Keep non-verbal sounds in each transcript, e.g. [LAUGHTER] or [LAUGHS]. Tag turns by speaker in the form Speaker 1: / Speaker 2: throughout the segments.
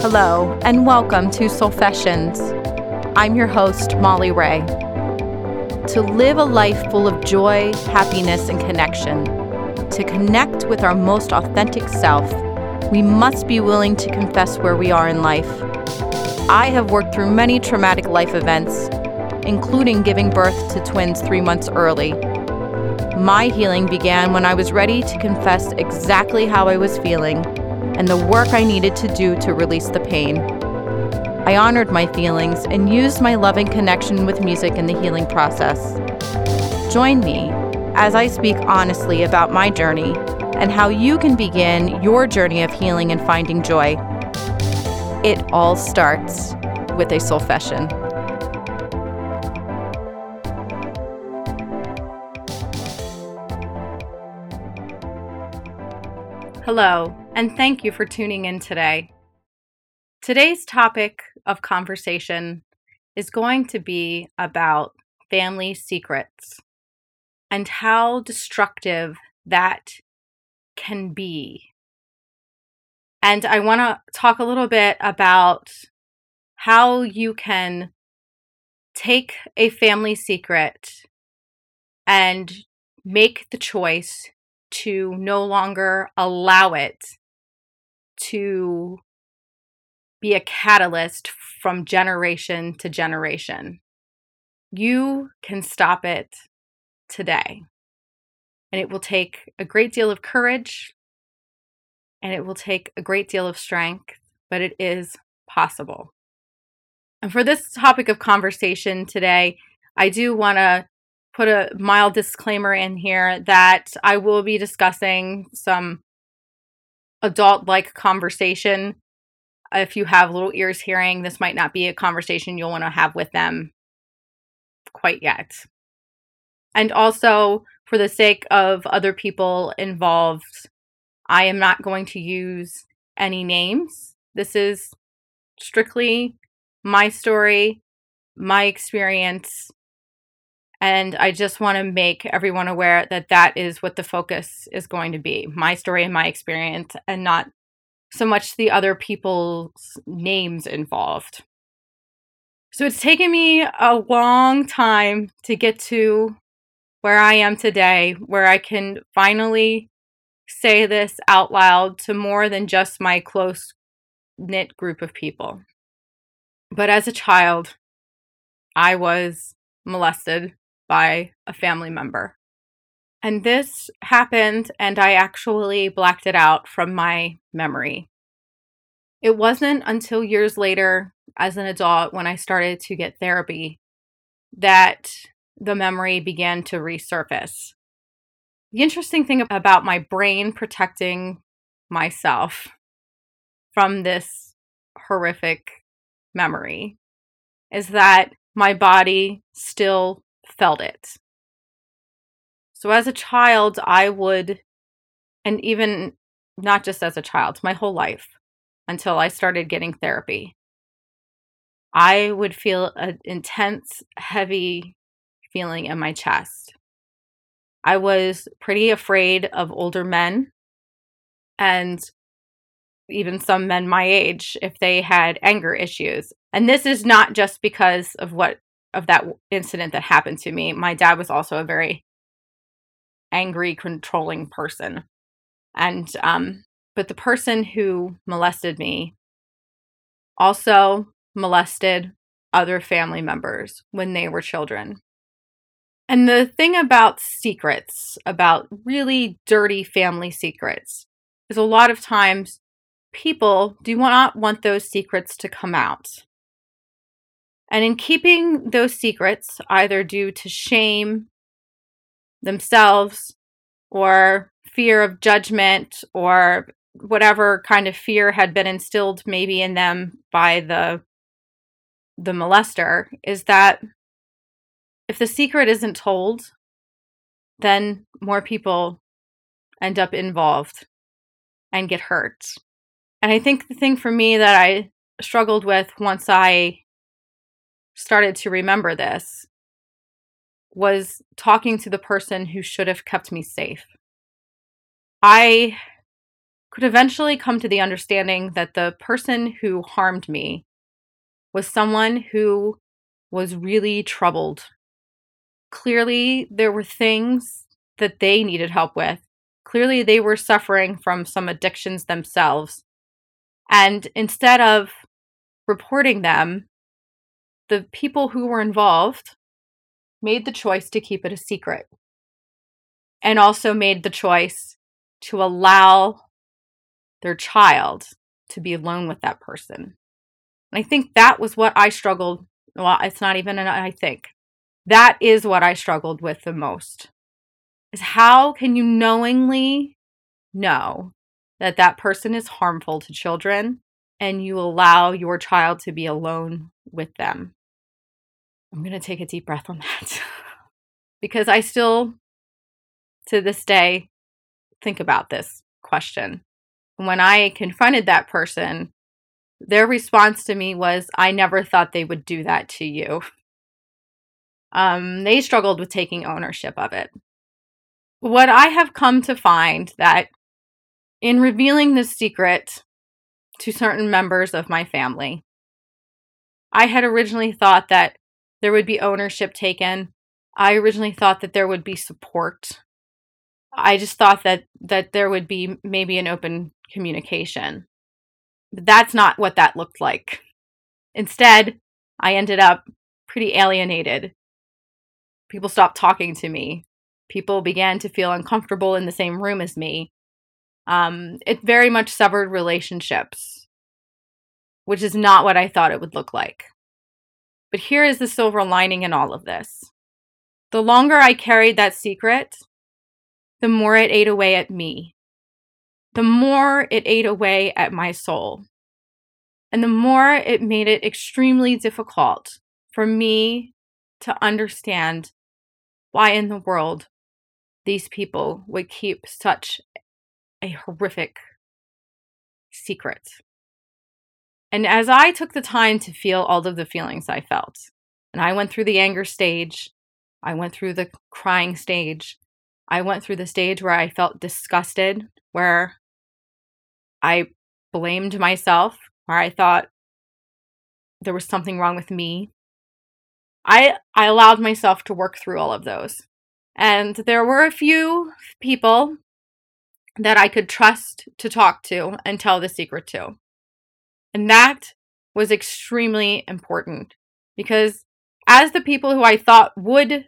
Speaker 1: Hello, and welcome to Soulfessions. I'm your host, Molly Ray. To live a life full of joy, happiness, and connection, to connect with our most authentic self, we must be willing to confess where we are in life. I have worked through many traumatic life events, including giving birth to twins three months early. My healing began when I was ready to confess exactly how I was feeling and the work I needed to do to release the pain. I honored my feelings and used my loving connection with music in the healing process. Join me as I speak honestly about my journey and how you can begin your journey of healing and finding joy. It all starts with a soulfession. Hello, and thank you for tuning in today. Today's topic of conversation is going to be about family secrets and how destructive that can be. And I want to talk a little bit about how you can take a family secret and make the choice to no longer allow it to be a catalyst from generation to generation. You can stop it today. And it will take a great deal of courage and it will take a great deal of strength, but it is possible. And for this topic of conversation today, I do want to put a mild disclaimer in here that I will be discussing some adult like conversation. If you have little ears hearing, this might not be a conversation you'll want to have with them quite yet. And also, for the sake of other people involved, I am not going to use any names. This is strictly my story, my experience, and I just want to make everyone aware that that is what the focus is going to be my story and my experience, and not so much the other people's names involved. So it's taken me a long time to get to where I am today, where I can finally say this out loud to more than just my close knit group of people. But as a child, I was molested by a family member. And this happened, and I actually blacked it out from my memory. It wasn't until years later, as an adult, when I started to get therapy, that the memory began to resurface. The interesting thing about my brain protecting myself from this horrific memory is that my body still felt it. So as a child, I would, and even not just as a child, my whole life until I started getting therapy, I would feel an intense, heavy feeling in my chest. I was pretty afraid of older men and even some men my age if they had anger issues. And this is not just because of what of that incident that happened to me, my dad was also a very angry, controlling person. And, um, but the person who molested me also molested other family members when they were children. And the thing about secrets, about really dirty family secrets, is a lot of times people do not want those secrets to come out. And in keeping those secrets, either due to shame themselves or fear of judgment or whatever kind of fear had been instilled maybe in them by the the molester is that if the secret isn't told then more people end up involved and get hurt. And i think the thing for me that i struggled with once i started to remember this was talking to the person who should have kept me safe. I could eventually come to the understanding that the person who harmed me was someone who was really troubled. Clearly, there were things that they needed help with. Clearly, they were suffering from some addictions themselves. And instead of reporting them, the people who were involved made the choice to keep it a secret and also made the choice to allow their child to be alone with that person. And I think that was what I struggled. Well, it's not even an I think. That is what I struggled with the most. Is how can you knowingly know that that person is harmful to children and you allow your child to be alone with them? I'm going to take a deep breath on that [LAUGHS] because I still, to this day, think about this question. When I confronted that person, their response to me was, I never thought they would do that to you. Um, they struggled with taking ownership of it. What I have come to find that in revealing this secret to certain members of my family, I had originally thought that there would be ownership taken. I originally thought that there would be support. I just thought that that there would be maybe an open communication. But that's not what that looked like. Instead, I ended up pretty alienated. People stopped talking to me. People began to feel uncomfortable in the same room as me. Um, it very much severed relationships, which is not what I thought it would look like. But here is the silver lining in all of this. The longer I carried that secret, the more it ate away at me, the more it ate away at my soul, and the more it made it extremely difficult for me to understand why in the world these people would keep such a horrific secret. And as I took the time to feel all of the feelings I felt, and I went through the anger stage, I went through the crying stage, I went through the stage where I felt disgusted, where I blamed myself, where I thought there was something wrong with me. I I allowed myself to work through all of those. And there were a few people that I could trust to talk to and tell the secret to. And that was extremely important because as the people who I thought would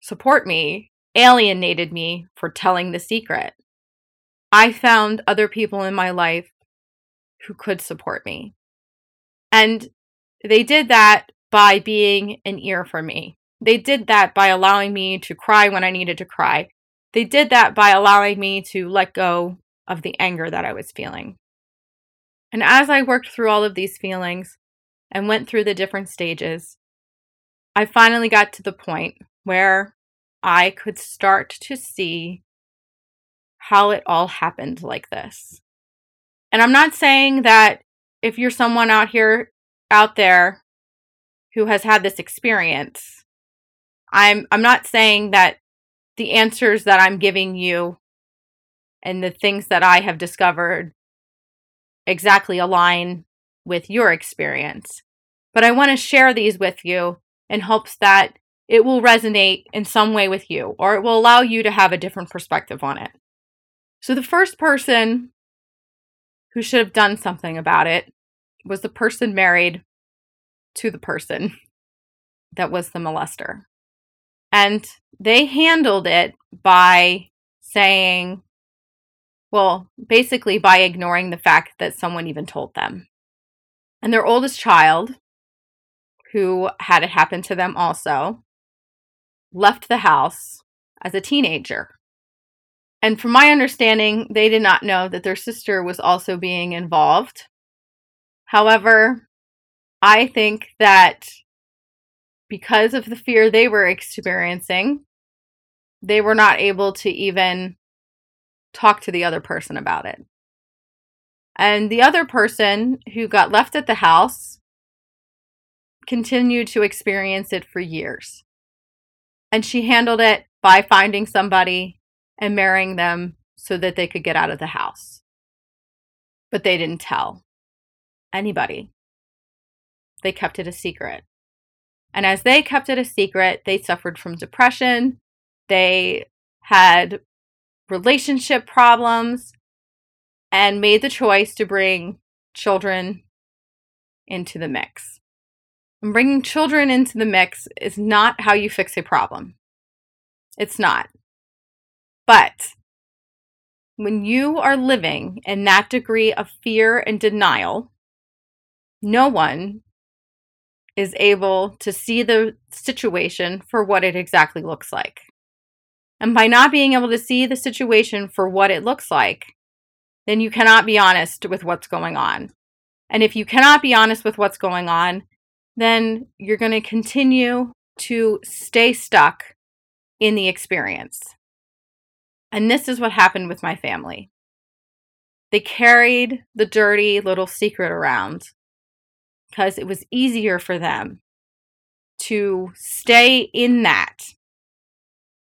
Speaker 1: support me alienated me for telling the secret, I found other people in my life who could support me. And they did that by being an ear for me. They did that by allowing me to cry when I needed to cry. They did that by allowing me to let go of the anger that I was feeling. And as I worked through all of these feelings and went through the different stages, I finally got to the point where I could start to see how it all happened like this. And I'm not saying that if you're someone out here out there who has had this experience, I'm I'm not saying that the answers that I'm giving you and the things that I have discovered exactly align with your experience. But I want to share these with you in hopes that it will resonate in some way with you or it will allow you to have a different perspective on it. So, the first person who should have done something about it was the person married to the person [LAUGHS] that was the molester. And they handled it by saying, well, basically by ignoring the fact that someone even told them. And their oldest child, who had it happen to them also, left the house as a teenager. And from my understanding, they did not know that their sister was also being involved. However, I think that because of the fear they were experiencing, they were not able to even talk to the other person about it. And the other person who got left at the house continued to experience it for years. And she handled it by finding somebody and marrying them so that they could get out of the house. but they didn't tell anybody. They kept it a secret. And as they kept it a secret, they suffered from depression. They had relationship problems and made the choice to bring children into the mix. And bringing children into the mix is not how you fix a problem. It's not. But when you are living in that degree of fear and denial, no one is able to see the situation for what it exactly looks like. And by not being able to see the situation for what it looks like, then you cannot be honest with what's going on. And if you cannot be honest with what's going on, then you're going to continue to stay stuck in the experience. And this is what happened with my family. They carried the dirty little secret around because it was easier for them to stay in that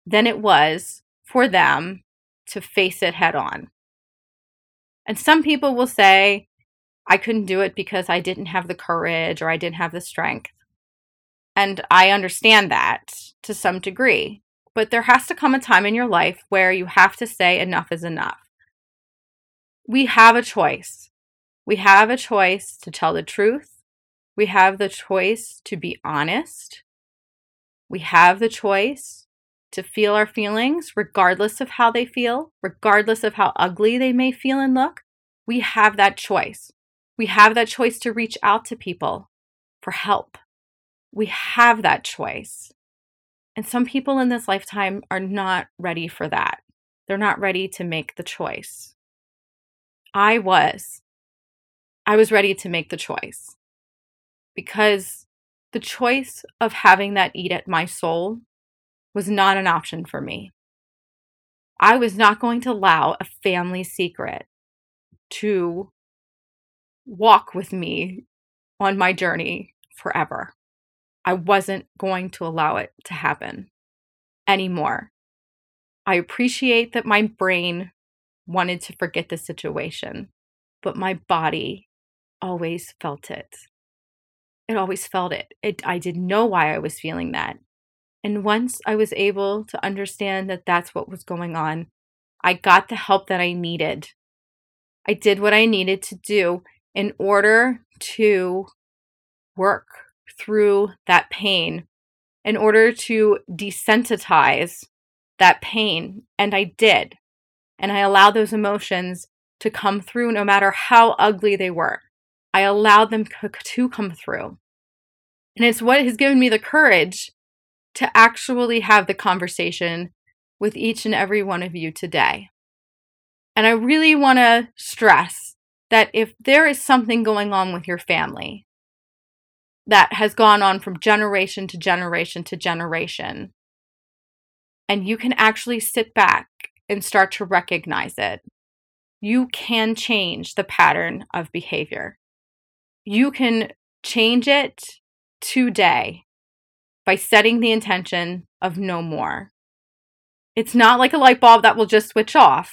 Speaker 1: than it was for them to face it head on. And some people will say, I couldn't do it because I didn't have the courage or I didn't have the strength. And I understand that to some degree. But there has to come a time in your life where you have to say enough is enough. We have a choice. We have a choice to tell the truth. We have the choice to be honest. We have the choice to feel our feelings, regardless of how they feel, regardless of how ugly they may feel and look. We have that choice. We have that choice to reach out to people for help. We have that choice. And some people in this lifetime are not ready for that. They're not ready to make the choice. I was. I was ready to make the choice because the choice of having that eat at my soul was not an option for me. I was not going to allow a family secret to walk with me on my journey forever. I wasn't going to allow it to happen anymore. I appreciate that my brain wanted to forget the situation, but my body always felt it. It always felt it. it. I didn't know why I was feeling that. And once I was able to understand that that's what was going on, I got the help that I needed. I did what I needed to do in order to work through that pain in order to desensitize that pain. And I did. And I allowed those emotions to come through no matter how ugly they were. I allowed them to come through. And it's what has given me the courage to actually have the conversation with each and every one of you today. And I really want to stress that if there is something going on with your family, that has gone on from generation to generation to generation. And you can actually sit back and start to recognize it. You can change the pattern of behavior. You can change it today by setting the intention of no more. It's not like a light bulb that will just switch off,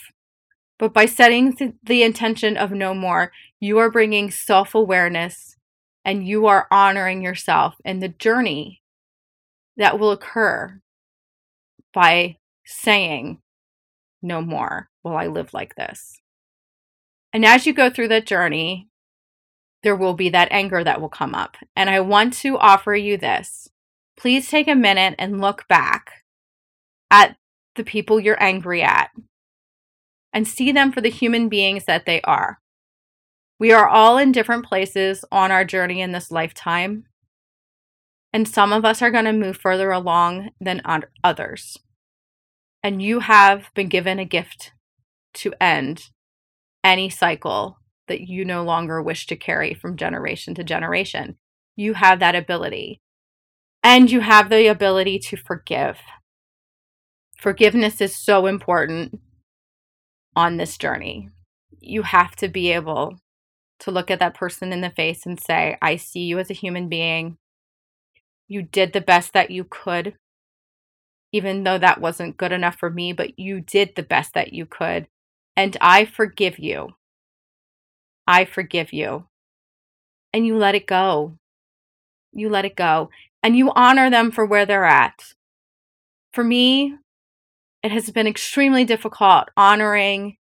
Speaker 1: but by setting the intention of no more, you are bringing self awareness and you are honoring yourself and the journey that will occur by saying, No more will I live like this. And as you go through that journey, there will be that anger that will come up. And I want to offer you this. Please take a minute and look back at the people you're angry at and see them for the human beings that they are. We are all in different places on our journey in this lifetime. And some of us are going to move further along than others. And you have been given a gift to end any cycle that you no longer wish to carry from generation to generation. You have that ability. And you have the ability to forgive. Forgiveness is so important on this journey. You have to be able to look at that person in the face and say, I see you as a human being. You did the best that you could, even though that wasn't good enough for me, but you did the best that you could. And I forgive you. I forgive you. And you let it go. You let it go. And you honor them for where they're at. For me, it has been extremely difficult honoring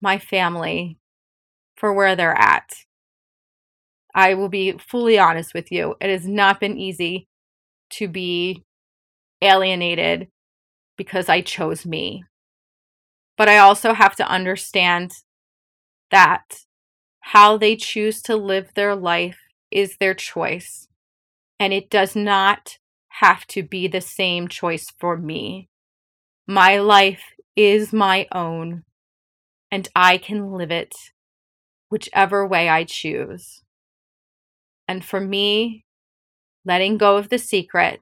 Speaker 1: my family for where they're at. I will be fully honest with you. It has not been easy to be alienated because I chose me. But I also have to understand that how they choose to live their life is their choice. And it does not have to be the same choice for me. My life is my own, and I can live it whichever way I choose. And for me, letting go of the secret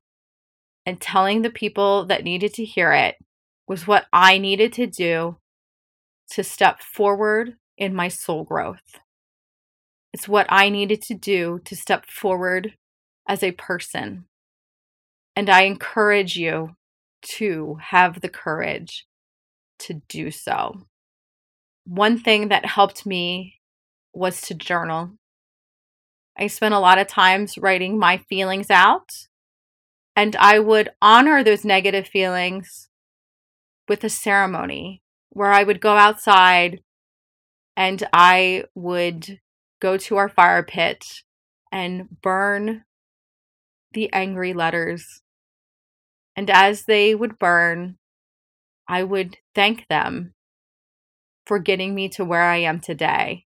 Speaker 1: and telling the people that needed to hear it was what I needed to do to step forward in my soul growth. It's what I needed to do to step forward as a person. And I encourage you to have the courage to do so. One thing that helped me was to journal. I spent a lot of times writing my feelings out, and I would honor those negative feelings with a ceremony where I would go outside and I would go to our fire pit and burn the angry letters. And as they would burn, I would thank them for getting me to where I am today.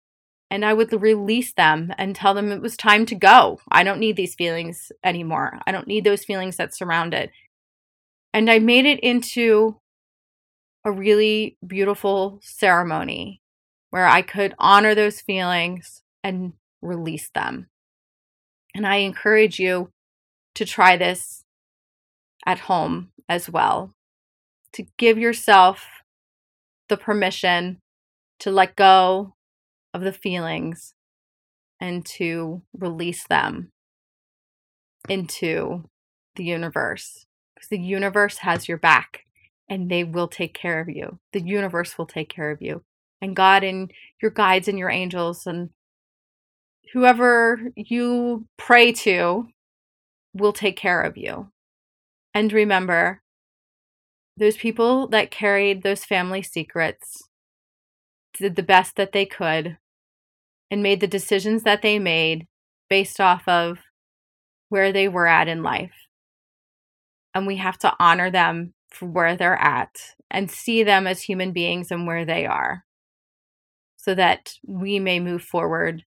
Speaker 1: And I would release them and tell them it was time to go. I don't need these feelings anymore. I don't need those feelings that surround it. And I made it into a really beautiful ceremony where I could honor those feelings and release them. And I encourage you to try this at home as well, to give yourself the permission to let go of the feelings and to release them into the universe. Because the universe has your back and they will take care of you. The universe will take care of you. And God and your guides and your angels and whoever you pray to will take care of you. And remember, those people that carried those family secrets did the best that they could and made the decisions that they made based off of where they were at in life. And we have to honor them for where they're at and see them as human beings and where they are so that we may move forward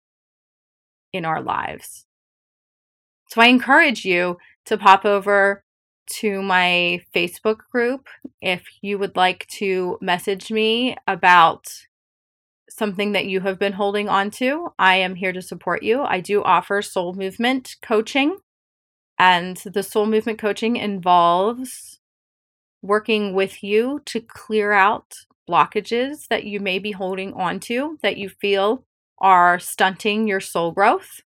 Speaker 1: in our lives. So I encourage you to pop over to my Facebook group if you would like to message me about something that you have been holding on to. I am here to support you. I do offer soul movement coaching, and the soul movement coaching involves working with you to clear out blockages that you may be holding on to that you feel are stunting your soul growth.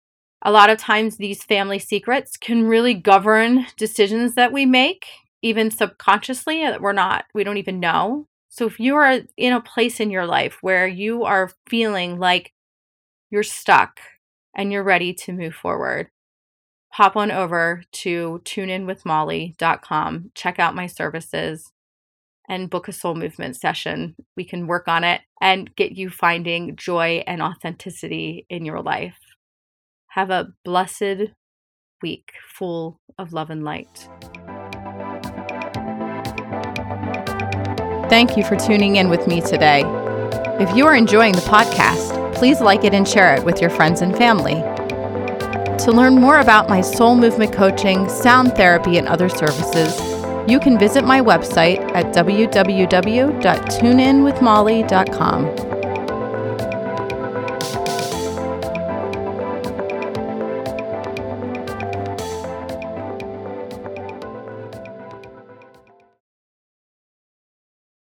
Speaker 1: A lot of times, these family secrets can really govern decisions that we make, even subconsciously, that we're not, we don't even know. So, if you are in a place in your life where you are feeling like you're stuck and you're ready to move forward, hop on over to tuneinwithmolly.com, check out my services, and book a soul movement session. We can work on it and get you finding joy and authenticity in your life. Have a blessed week full of love and light. Thank you for tuning in with me today. If you are enjoying the podcast, please like it and share it with your friends and family. To learn more about my soul movement coaching, sound therapy, and other services, you can visit my website at www.tuneinwithmolly.com.